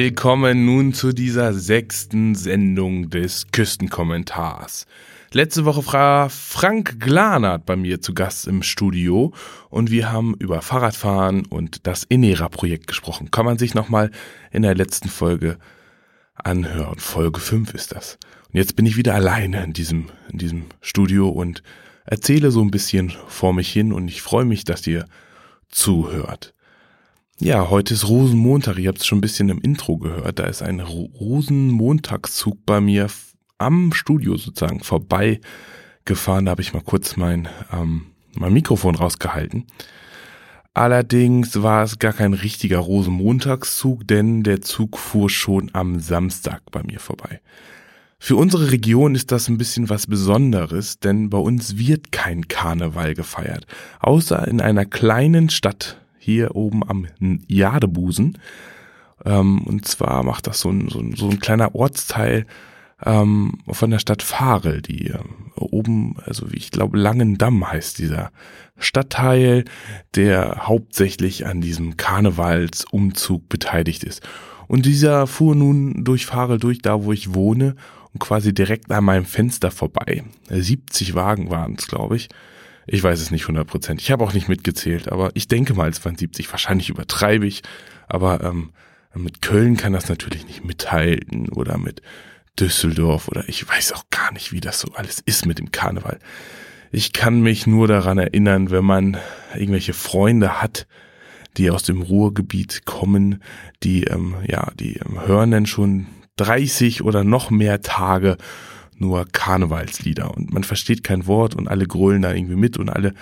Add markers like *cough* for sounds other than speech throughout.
Willkommen nun zu dieser sechsten Sendung des Küstenkommentars. Letzte Woche war Frank Glanert bei mir zu Gast im Studio und wir haben über Fahrradfahren und das Inera-Projekt gesprochen. Kann man sich nochmal in der letzten Folge anhören. Folge 5 ist das. Und jetzt bin ich wieder alleine in diesem, in diesem Studio und erzähle so ein bisschen vor mich hin und ich freue mich, dass ihr zuhört. Ja, heute ist Rosenmontag. Ihr habt es schon ein bisschen im Intro gehört. Da ist ein Rosenmontagszug bei mir am Studio sozusagen vorbei gefahren. Da habe ich mal kurz mein, ähm, mein Mikrofon rausgehalten. Allerdings war es gar kein richtiger Rosenmontagszug, denn der Zug fuhr schon am Samstag bei mir vorbei. Für unsere Region ist das ein bisschen was Besonderes, denn bei uns wird kein Karneval gefeiert, außer in einer kleinen Stadt hier oben am Jadebusen. Ähm, und zwar macht das so ein, so ein, so ein kleiner Ortsteil ähm, von der Stadt Farel, die äh, oben, also wie ich glaube, Langendamm heißt dieser Stadtteil, der hauptsächlich an diesem Karnevalsumzug beteiligt ist. Und dieser fuhr nun durch Farel durch, da wo ich wohne, und quasi direkt an meinem Fenster vorbei. 70 Wagen waren es, glaube ich. Ich weiß es nicht 100 Prozent. Ich habe auch nicht mitgezählt, aber ich denke mal, es waren 70. Wahrscheinlich übertreibe ich, aber ähm, mit Köln kann das natürlich nicht mithalten oder mit Düsseldorf oder ich weiß auch gar nicht, wie das so alles ist mit dem Karneval. Ich kann mich nur daran erinnern, wenn man irgendwelche Freunde hat, die aus dem Ruhrgebiet kommen, die ähm, ja, die ähm, hören dann schon 30 oder noch mehr Tage nur Karnevalslieder und man versteht kein Wort und alle grölen da irgendwie mit und alle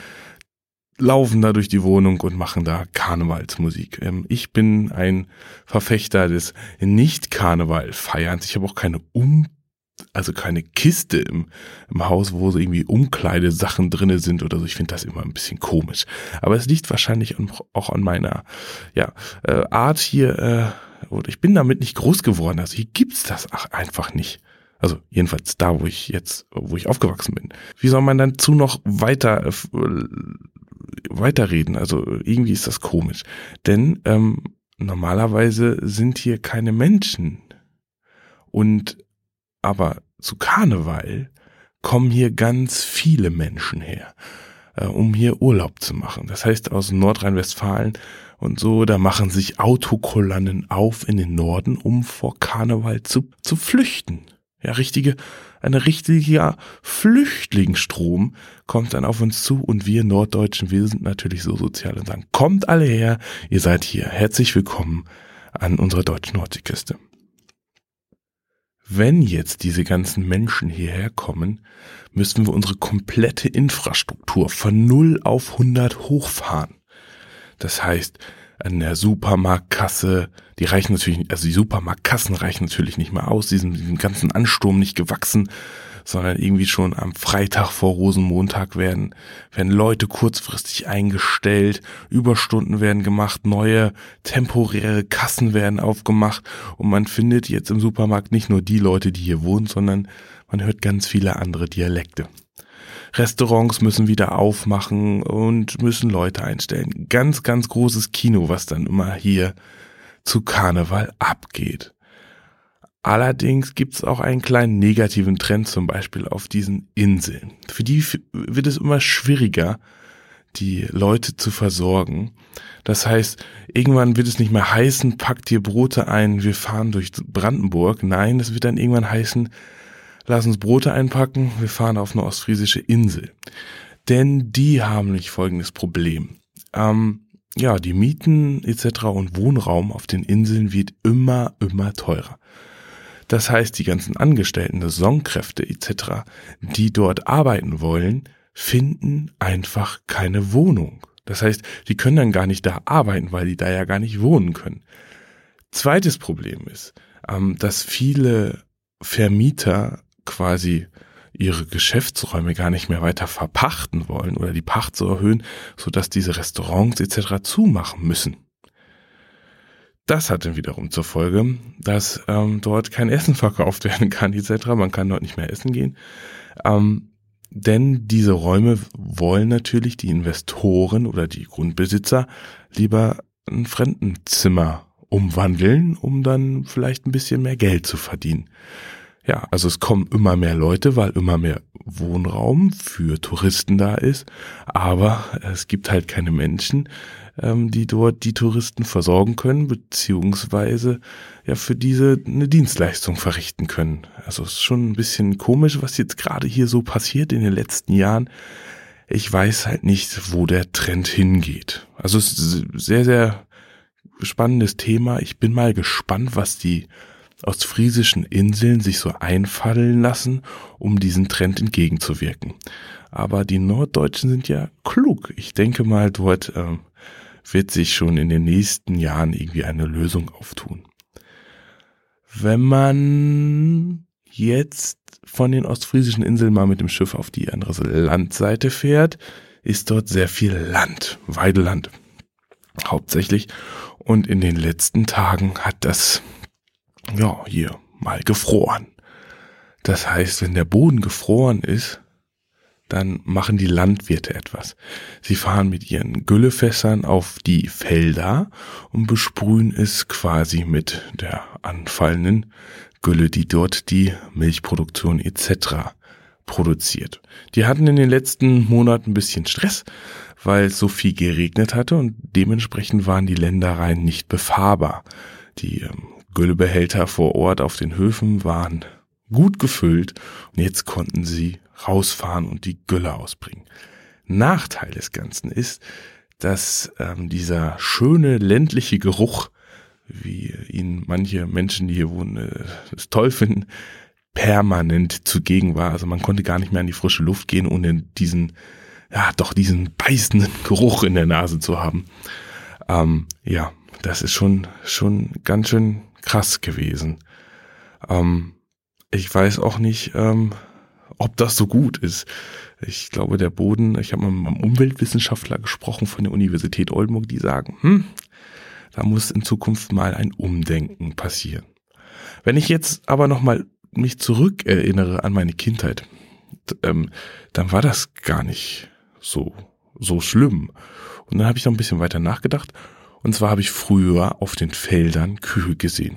laufen da durch die Wohnung und machen da Karnevalsmusik. Ähm, ich bin ein Verfechter des Nicht-Karneval-Feierns. Ich habe auch keine Um also keine Kiste im, im Haus, wo so irgendwie Umkleidesachen drinne sind oder so. Ich finde das immer ein bisschen komisch. Aber es liegt wahrscheinlich auch an meiner ja, äh, Art hier. Äh, oder ich bin damit nicht groß geworden. Also hier gibt's das einfach nicht. Also jedenfalls da, wo ich jetzt, wo ich aufgewachsen bin. Wie soll man dazu noch weiter äh, weiterreden? Also irgendwie ist das komisch. Denn ähm, normalerweise sind hier keine Menschen. Und aber zu Karneval kommen hier ganz viele Menschen her, äh, um hier Urlaub zu machen. Das heißt aus Nordrhein-Westfalen und so, da machen sich Autokolonnen auf in den Norden, um vor Karneval zu, zu flüchten. Ja, richtige, eine richtiger Flüchtlingsstrom kommt dann auf uns zu und wir Norddeutschen, wir sind natürlich so sozial und sagen, kommt alle her, ihr seid hier, herzlich willkommen an unserer deutschen Nordseeküste. Wenn jetzt diese ganzen Menschen hierher kommen, müssen wir unsere komplette Infrastruktur von 0 auf 100 hochfahren. Das heißt, an der Supermarktkasse, die reichen natürlich, also die Supermarktkassen reichen natürlich nicht mehr aus, diesem, diesem ganzen Ansturm nicht gewachsen, sondern irgendwie schon am Freitag vor Rosenmontag werden, werden Leute kurzfristig eingestellt, Überstunden werden gemacht, neue temporäre Kassen werden aufgemacht. Und man findet jetzt im Supermarkt nicht nur die Leute, die hier wohnen, sondern man hört ganz viele andere Dialekte. Restaurants müssen wieder aufmachen und müssen Leute einstellen. Ganz, ganz großes Kino, was dann immer hier zu Karneval abgeht. Allerdings gibt es auch einen kleinen negativen Trend, zum Beispiel auf diesen Inseln. Für die wird es immer schwieriger, die Leute zu versorgen. Das heißt, irgendwann wird es nicht mehr heißen, packt dir Brote ein, wir fahren durch Brandenburg. Nein, es wird dann irgendwann heißen, lass uns Brote einpacken, wir fahren auf eine ostfriesische Insel. Denn die haben nicht folgendes Problem. Ähm, ja, die Mieten etc. und Wohnraum auf den Inseln wird immer, immer teurer. Das heißt, die ganzen Angestellten, Saisonkräfte etc., die dort arbeiten wollen, finden einfach keine Wohnung. Das heißt, die können dann gar nicht da arbeiten, weil die da ja gar nicht wohnen können. Zweites Problem ist, ähm, dass viele Vermieter quasi ihre Geschäftsräume gar nicht mehr weiter verpachten wollen oder die Pacht so erhöhen, sodass diese Restaurants etc. zumachen müssen. Das hat dann wiederum zur Folge, dass ähm, dort kein Essen verkauft werden kann etc. Man kann dort nicht mehr essen gehen. Ähm, denn diese Räume wollen natürlich die Investoren oder die Grundbesitzer lieber ein Fremdenzimmer umwandeln, um dann vielleicht ein bisschen mehr Geld zu verdienen. Ja, also es kommen immer mehr Leute, weil immer mehr Wohnraum für Touristen da ist, aber es gibt halt keine Menschen, ähm, die dort die Touristen versorgen können, beziehungsweise ja für diese eine Dienstleistung verrichten können. Also es ist schon ein bisschen komisch, was jetzt gerade hier so passiert in den letzten Jahren. Ich weiß halt nicht, wo der Trend hingeht. Also es ist sehr, sehr spannendes Thema. Ich bin mal gespannt, was die ostfriesischen Inseln sich so einfallen lassen, um diesen Trend entgegenzuwirken. Aber die Norddeutschen sind ja klug. Ich denke mal, dort äh, wird sich schon in den nächsten Jahren irgendwie eine Lösung auftun. Wenn man jetzt von den ostfriesischen Inseln mal mit dem Schiff auf die andere Landseite fährt, ist dort sehr viel Land, Weideland hauptsächlich. Und in den letzten Tagen hat das ja, hier mal gefroren. Das heißt, wenn der Boden gefroren ist, dann machen die Landwirte etwas. Sie fahren mit ihren Güllefässern auf die Felder und besprühen es quasi mit der anfallenden Gülle, die dort die Milchproduktion etc. produziert. Die hatten in den letzten Monaten ein bisschen Stress, weil es so viel geregnet hatte und dementsprechend waren die Ländereien nicht befahrbar. Die ähm, Güllebehälter vor Ort auf den Höfen waren gut gefüllt und jetzt konnten sie rausfahren und die Gülle ausbringen. Nachteil des Ganzen ist, dass ähm, dieser schöne ländliche Geruch, wie ihn manche Menschen, die hier wohnen, äh, es toll finden, permanent zugegen war. Also man konnte gar nicht mehr an die frische Luft gehen, ohne diesen, ja, doch diesen beißenden *laughs* Geruch in der Nase zu haben. Ähm, ja, das ist schon, schon ganz schön krass gewesen. Ähm, ich weiß auch nicht, ähm, ob das so gut ist. Ich glaube, der Boden, ich habe mal mit einem Umweltwissenschaftler gesprochen von der Universität Oldenburg, die sagen, hm, da muss in Zukunft mal ein Umdenken passieren. Wenn ich jetzt aber nochmal mich zurückerinnere an meine Kindheit, ähm, dann war das gar nicht so, so schlimm. Und dann habe ich noch ein bisschen weiter nachgedacht und zwar habe ich früher auf den Feldern Kühe gesehen.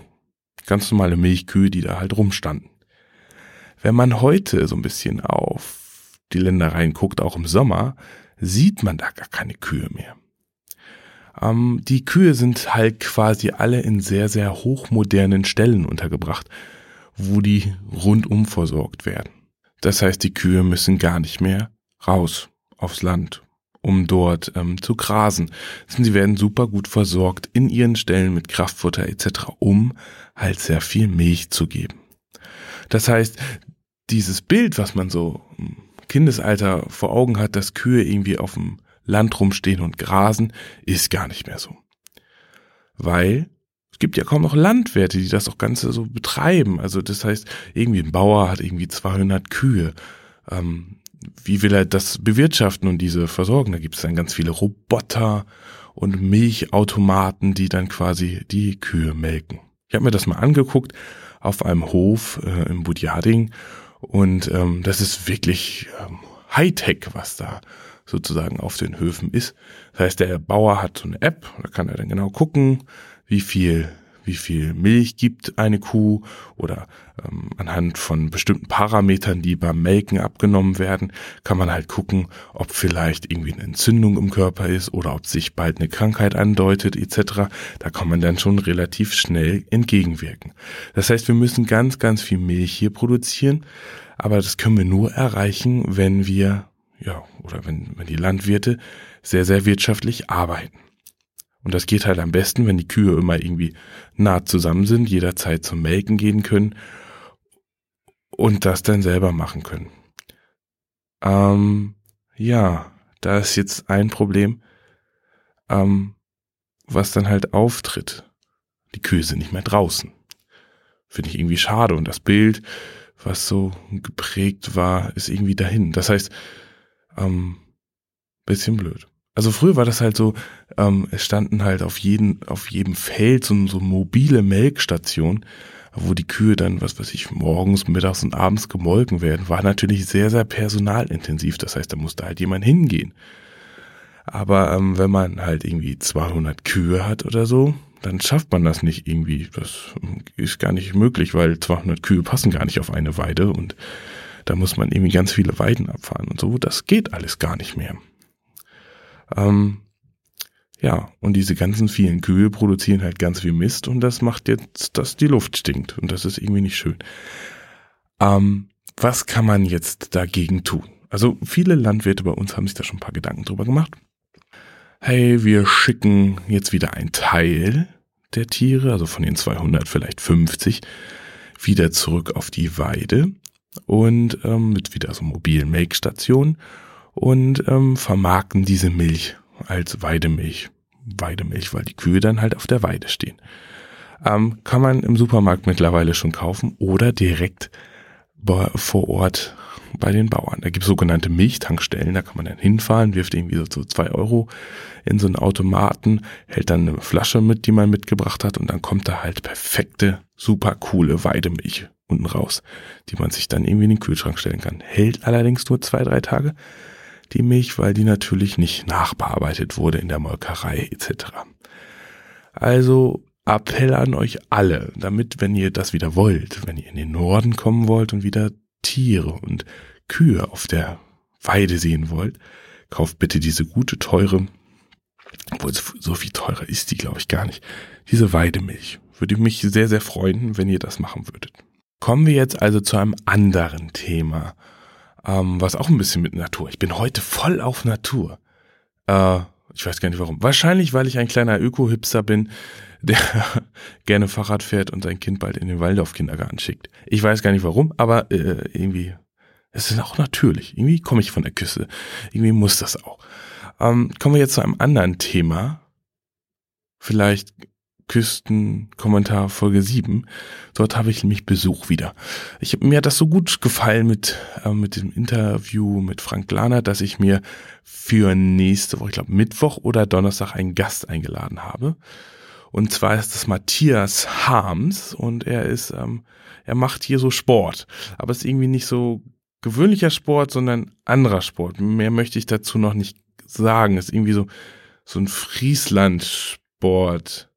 Ganz normale Milchkühe, die da halt rumstanden. Wenn man heute so ein bisschen auf die Ländereien guckt, auch im Sommer, sieht man da gar keine Kühe mehr. Ähm, die Kühe sind halt quasi alle in sehr, sehr hochmodernen Stellen untergebracht, wo die rundum versorgt werden. Das heißt, die Kühe müssen gar nicht mehr raus aufs Land um dort ähm, zu grasen. Sie werden super gut versorgt in ihren Stellen mit Kraftfutter etc., um halt sehr viel Milch zu geben. Das heißt, dieses Bild, was man so im Kindesalter vor Augen hat, dass Kühe irgendwie auf dem Land rumstehen und grasen, ist gar nicht mehr so. Weil es gibt ja kaum noch Landwirte, die das auch Ganze so betreiben. Also das heißt, irgendwie ein Bauer hat irgendwie 200 Kühe. Ähm, wie will er das bewirtschaften und diese versorgen? Da gibt es dann ganz viele Roboter und Milchautomaten, die dann quasi die Kühe melken. Ich habe mir das mal angeguckt auf einem Hof äh, im Budjading und ähm, das ist wirklich ähm, Hightech, was da sozusagen auf den Höfen ist. Das heißt, der Bauer hat so eine App, da kann er dann genau gucken, wie viel wie viel Milch gibt eine Kuh oder ähm, anhand von bestimmten Parametern, die beim Melken abgenommen werden, kann man halt gucken, ob vielleicht irgendwie eine Entzündung im Körper ist oder ob sich bald eine Krankheit andeutet etc. Da kann man dann schon relativ schnell entgegenwirken. Das heißt, wir müssen ganz, ganz viel Milch hier produzieren, aber das können wir nur erreichen, wenn wir ja, oder wenn, wenn die Landwirte sehr, sehr wirtschaftlich arbeiten. Und das geht halt am besten, wenn die Kühe immer irgendwie nah zusammen sind, jederzeit zum Melken gehen können und das dann selber machen können. Ähm, ja, da ist jetzt ein Problem, ähm, was dann halt auftritt. Die Kühe sind nicht mehr draußen. Finde ich irgendwie schade und das Bild, was so geprägt war, ist irgendwie dahin. Das heißt, ähm, bisschen blöd. Also früher war das halt so, ähm, es standen halt auf jedem, auf jedem Feld so, so mobile Melkstationen, wo die Kühe dann, was weiß ich, morgens, mittags und abends gemolken werden, war natürlich sehr, sehr personalintensiv. Das heißt, da musste halt jemand hingehen. Aber ähm, wenn man halt irgendwie 200 Kühe hat oder so, dann schafft man das nicht irgendwie. Das ist gar nicht möglich, weil 200 Kühe passen gar nicht auf eine Weide und da muss man irgendwie ganz viele Weiden abfahren und so. Das geht alles gar nicht mehr. Ähm, ja, und diese ganzen vielen Kühe produzieren halt ganz viel Mist und das macht jetzt, dass die Luft stinkt und das ist irgendwie nicht schön. Ähm, was kann man jetzt dagegen tun? Also viele Landwirte bei uns haben sich da schon ein paar Gedanken drüber gemacht. Hey, wir schicken jetzt wieder ein Teil der Tiere, also von den 200 vielleicht 50, wieder zurück auf die Weide und ähm, mit wieder so mobilen Melkstationen und ähm, vermarkten diese Milch als Weidemilch. Weidemilch, weil die Kühe dann halt auf der Weide stehen. Ähm, kann man im Supermarkt mittlerweile schon kaufen oder direkt vor Ort bei den Bauern. Da gibt es sogenannte Milchtankstellen, da kann man dann hinfahren, wirft irgendwie so, so zwei Euro in so einen Automaten, hält dann eine Flasche mit, die man mitgebracht hat und dann kommt da halt perfekte, super coole Weidemilch unten raus, die man sich dann irgendwie in den Kühlschrank stellen kann. Hält allerdings nur zwei, drei Tage die Milch, weil die natürlich nicht nachbearbeitet wurde in der Molkerei etc. Also Appell an euch alle, damit, wenn ihr das wieder wollt, wenn ihr in den Norden kommen wollt und wieder Tiere und Kühe auf der Weide sehen wollt, kauft bitte diese gute, teure, obwohl so viel teurer ist die, glaube ich, gar nicht, diese Weidemilch. Würde mich sehr, sehr freuen, wenn ihr das machen würdet. Kommen wir jetzt also zu einem anderen Thema, ähm, was auch ein bisschen mit Natur. Ich bin heute voll auf Natur. Äh, ich weiß gar nicht warum. Wahrscheinlich, weil ich ein kleiner Öko-Hipster bin, *laughs* der gerne Fahrrad fährt und sein Kind bald in den Waldorf-Kindergarten schickt. Ich weiß gar nicht warum, aber äh, irgendwie, es ist auch natürlich. Irgendwie komme ich von der Küste. Irgendwie muss das auch. Ähm, kommen wir jetzt zu einem anderen Thema. Vielleicht Küstenkommentar Folge 7. Dort habe ich nämlich Besuch wieder. Ich, mir hat das so gut gefallen mit, äh, mit dem Interview mit Frank Lahner, dass ich mir für nächste Woche, ich glaube Mittwoch oder Donnerstag einen Gast eingeladen habe. Und zwar ist das Matthias Harms und er ist, ähm, er macht hier so Sport. Aber es ist irgendwie nicht so gewöhnlicher Sport, sondern anderer Sport. Mehr möchte ich dazu noch nicht sagen. Es ist irgendwie so, so ein Friesland-Sport.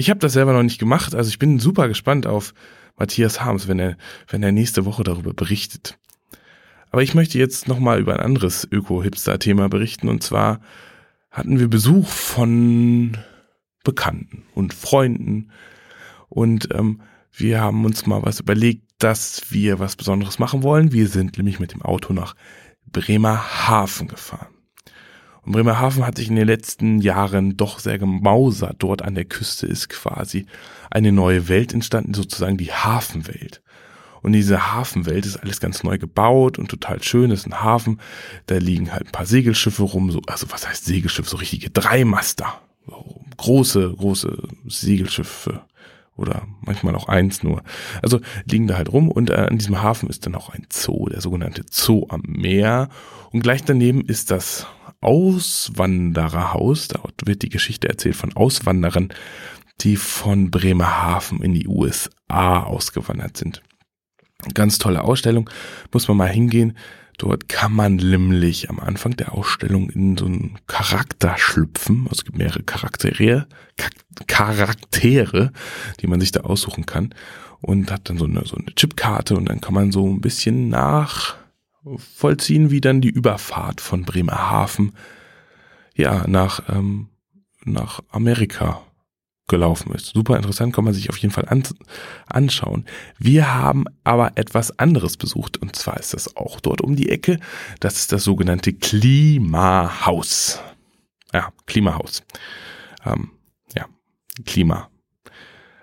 Ich habe das selber noch nicht gemacht, also ich bin super gespannt auf Matthias Harms, wenn er, wenn er nächste Woche darüber berichtet. Aber ich möchte jetzt nochmal über ein anderes Öko-Hipster-Thema berichten und zwar hatten wir Besuch von Bekannten und Freunden. Und ähm, wir haben uns mal was überlegt, dass wir was Besonderes machen wollen. Wir sind nämlich mit dem Auto nach Bremerhaven gefahren. Und Bremerhaven hat sich in den letzten Jahren doch sehr gemausert. Dort an der Küste ist quasi eine neue Welt entstanden, sozusagen die Hafenwelt. Und diese Hafenwelt ist alles ganz neu gebaut und total schön. Das ist ein Hafen. Da liegen halt ein paar Segelschiffe rum. So, also was heißt Segelschiff? So richtige Dreimaster große, große Segelschiffe oder manchmal auch eins nur. Also liegen da halt rum und äh, an diesem Hafen ist dann auch ein Zoo, der sogenannte Zoo am Meer. Und gleich daneben ist das Auswandererhaus. Dort wird die Geschichte erzählt von Auswanderern, die von Bremerhaven in die USA ausgewandert sind. Ganz tolle Ausstellung, muss man mal hingehen. Dort kann man nämlich am Anfang der Ausstellung in so einen Charakter schlüpfen. Also es gibt mehrere Charaktere, Charaktere, die man sich da aussuchen kann. Und hat dann so eine, so eine Chipkarte und dann kann man so ein bisschen nachvollziehen, wie dann die Überfahrt von Bremerhaven ja nach, ähm, nach Amerika gelaufen ist. Super interessant, kann man sich auf jeden Fall an, anschauen. Wir haben aber etwas anderes besucht und zwar ist das auch dort um die Ecke. Das ist das sogenannte Klimahaus. Ja, Klimahaus. Ähm, ja, Klima.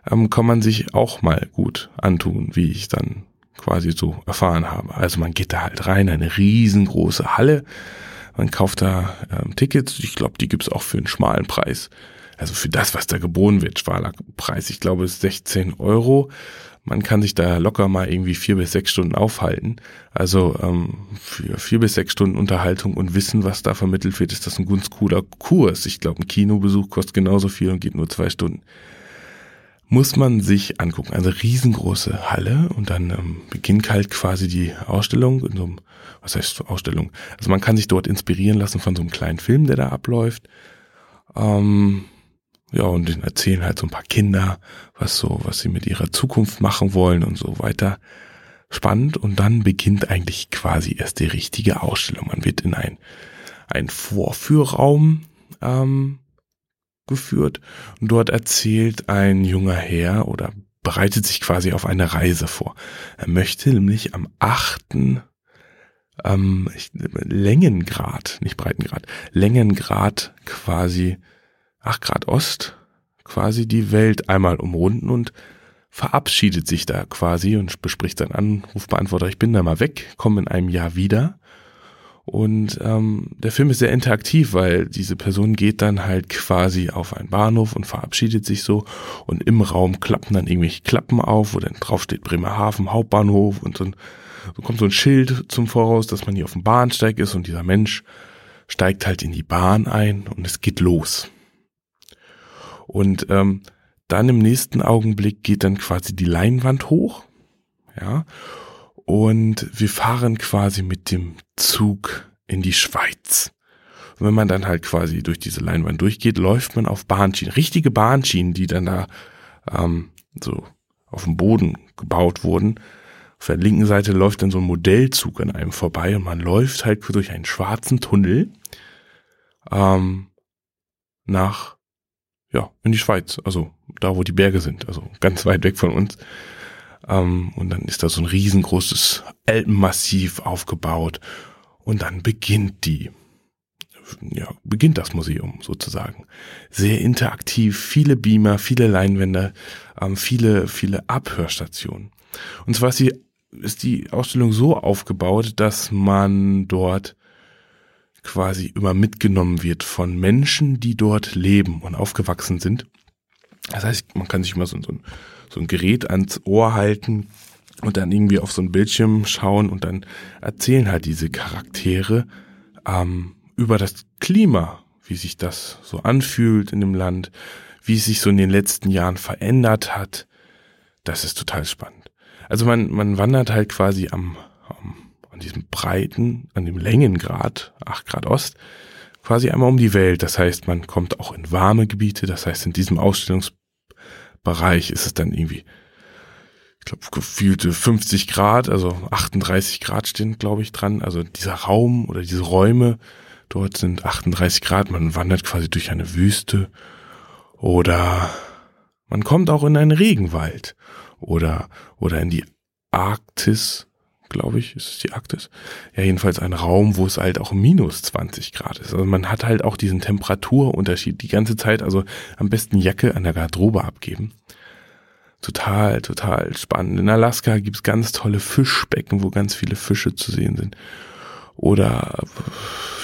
Ähm, kann man sich auch mal gut antun, wie ich dann quasi so erfahren habe. Also man geht da halt rein, eine riesengroße Halle. Man kauft da ähm, Tickets. Ich glaube, die gibt's auch für einen schmalen Preis also für das, was da geboren wird, schwaler Preis, ich glaube, ist 16 Euro. Man kann sich da locker mal irgendwie vier bis sechs Stunden aufhalten. Also ähm, für vier bis sechs Stunden Unterhaltung und Wissen, was da vermittelt wird, ist das ein ganz cooler Kurs. Ich glaube, ein Kinobesuch kostet genauso viel und geht nur zwei Stunden. Muss man sich angucken. Also riesengroße Halle und dann ähm, beginnt halt quasi die Ausstellung in so einem, was heißt Ausstellung? Also man kann sich dort inspirieren lassen von so einem kleinen Film, der da abläuft. Ähm, ja, und den erzählen halt so ein paar Kinder, was so, was sie mit ihrer Zukunft machen wollen und so weiter. Spannend. Und dann beginnt eigentlich quasi erst die richtige Ausstellung. Man wird in ein, ein Vorführraum ähm, geführt und dort erzählt ein junger Herr oder bereitet sich quasi auf eine Reise vor. Er möchte nämlich am achten ähm, Längengrad, nicht Breitengrad, Längengrad quasi 8 Grad Ost quasi die Welt einmal umrunden und verabschiedet sich da quasi und bespricht seinen Anrufbeantworter, ich bin da mal weg, komme in einem Jahr wieder. Und ähm, der Film ist sehr interaktiv, weil diese Person geht dann halt quasi auf einen Bahnhof und verabschiedet sich so. Und im Raum klappen dann irgendwelche Klappen auf, wo dann drauf steht Bremerhaven Hauptbahnhof und dann so kommt so ein Schild zum Voraus, dass man hier auf dem Bahnsteig ist. Und dieser Mensch steigt halt in die Bahn ein und es geht los. Und ähm, dann im nächsten Augenblick geht dann quasi die Leinwand hoch, ja, und wir fahren quasi mit dem Zug in die Schweiz. Und wenn man dann halt quasi durch diese Leinwand durchgeht, läuft man auf Bahnschienen, richtige Bahnschienen, die dann da ähm, so auf dem Boden gebaut wurden. Auf der linken Seite läuft dann so ein Modellzug an einem vorbei und man läuft halt durch einen schwarzen Tunnel ähm, nach ja, in die Schweiz, also da, wo die Berge sind, also ganz weit weg von uns. Ähm, und dann ist da so ein riesengroßes Alpenmassiv aufgebaut und dann beginnt die, ja, beginnt das Museum sozusagen. Sehr interaktiv, viele Beamer, viele Leinwände, ähm, viele, viele Abhörstationen. Und zwar ist die, ist die Ausstellung so aufgebaut, dass man dort quasi immer mitgenommen wird von Menschen, die dort leben und aufgewachsen sind. Das heißt, man kann sich immer so, so, ein, so ein Gerät ans Ohr halten und dann irgendwie auf so ein Bildschirm schauen und dann erzählen halt diese Charaktere ähm, über das Klima, wie sich das so anfühlt in dem Land, wie es sich so in den letzten Jahren verändert hat. Das ist total spannend. Also man, man wandert halt quasi am, am an diesem Breiten, an dem Längengrad, 8 Grad Ost, quasi einmal um die Welt. Das heißt, man kommt auch in warme Gebiete. Das heißt, in diesem Ausstellungsbereich ist es dann irgendwie, ich glaube, gefühlte 50 Grad, also 38 Grad stehen, glaube ich, dran. Also dieser Raum oder diese Räume dort sind 38 Grad. Man wandert quasi durch eine Wüste oder man kommt auch in einen Regenwald oder, oder in die Arktis glaube ich, ist es die Arktis. Ja, jedenfalls ein Raum, wo es halt auch minus 20 Grad ist. Also man hat halt auch diesen Temperaturunterschied die ganze Zeit, also am besten Jacke an der Garderobe abgeben. Total, total spannend. In Alaska gibt's ganz tolle Fischbecken, wo ganz viele Fische zu sehen sind. Oder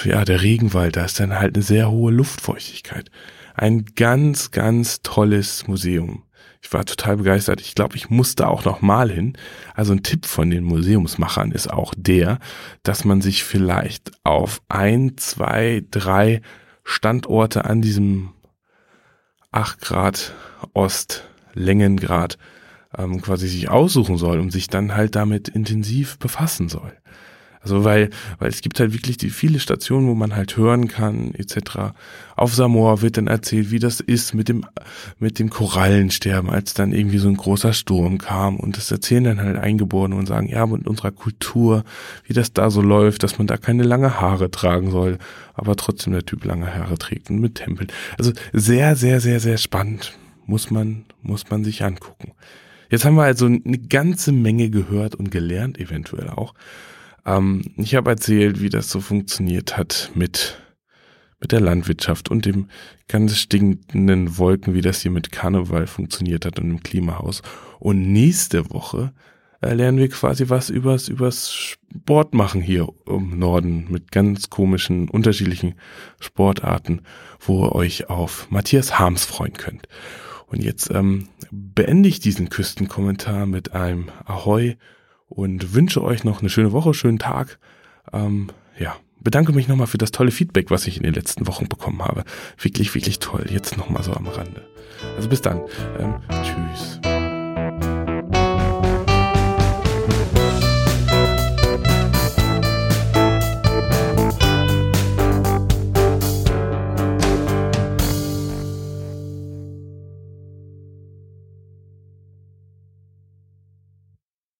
ja, der Regenwald, da ist dann halt eine sehr hohe Luftfeuchtigkeit. Ein ganz, ganz tolles Museum. Ich war total begeistert. Ich glaube, ich musste auch noch mal hin. Also ein Tipp von den Museumsmachern ist auch der, dass man sich vielleicht auf ein, zwei, drei Standorte an diesem 8 Grad Ost Längengrad ähm, quasi sich aussuchen soll und sich dann halt damit intensiv befassen soll. Also weil, weil es gibt halt wirklich die viele Stationen, wo man halt hören kann, etc. Auf Samoa wird dann erzählt, wie das ist mit dem, mit dem Korallensterben, als dann irgendwie so ein großer Sturm kam. Und das erzählen dann halt Eingeborene und sagen, ja, mit unserer Kultur, wie das da so läuft, dass man da keine lange Haare tragen soll, aber trotzdem der Typ lange Haare trägt und mit Tempeln. Also sehr, sehr, sehr, sehr spannend. Muss man, muss man sich angucken. Jetzt haben wir also eine ganze Menge gehört und gelernt, eventuell auch. Ähm, ich habe erzählt, wie das so funktioniert hat mit, mit der Landwirtschaft und dem ganz stinkenden Wolken, wie das hier mit Karneval funktioniert hat und im Klimahaus. Und nächste Woche äh, lernen wir quasi was übers, übers Sport machen hier im Norden mit ganz komischen, unterschiedlichen Sportarten, wo ihr euch auf Matthias Harms freuen könnt. Und jetzt ähm, beende ich diesen Küstenkommentar mit einem Ahoi und wünsche euch noch eine schöne Woche, schönen Tag. Ähm, ja, bedanke mich nochmal für das tolle Feedback, was ich in den letzten Wochen bekommen habe. Wirklich, wirklich toll. Jetzt nochmal so am Rande. Also bis dann. Ähm, tschüss.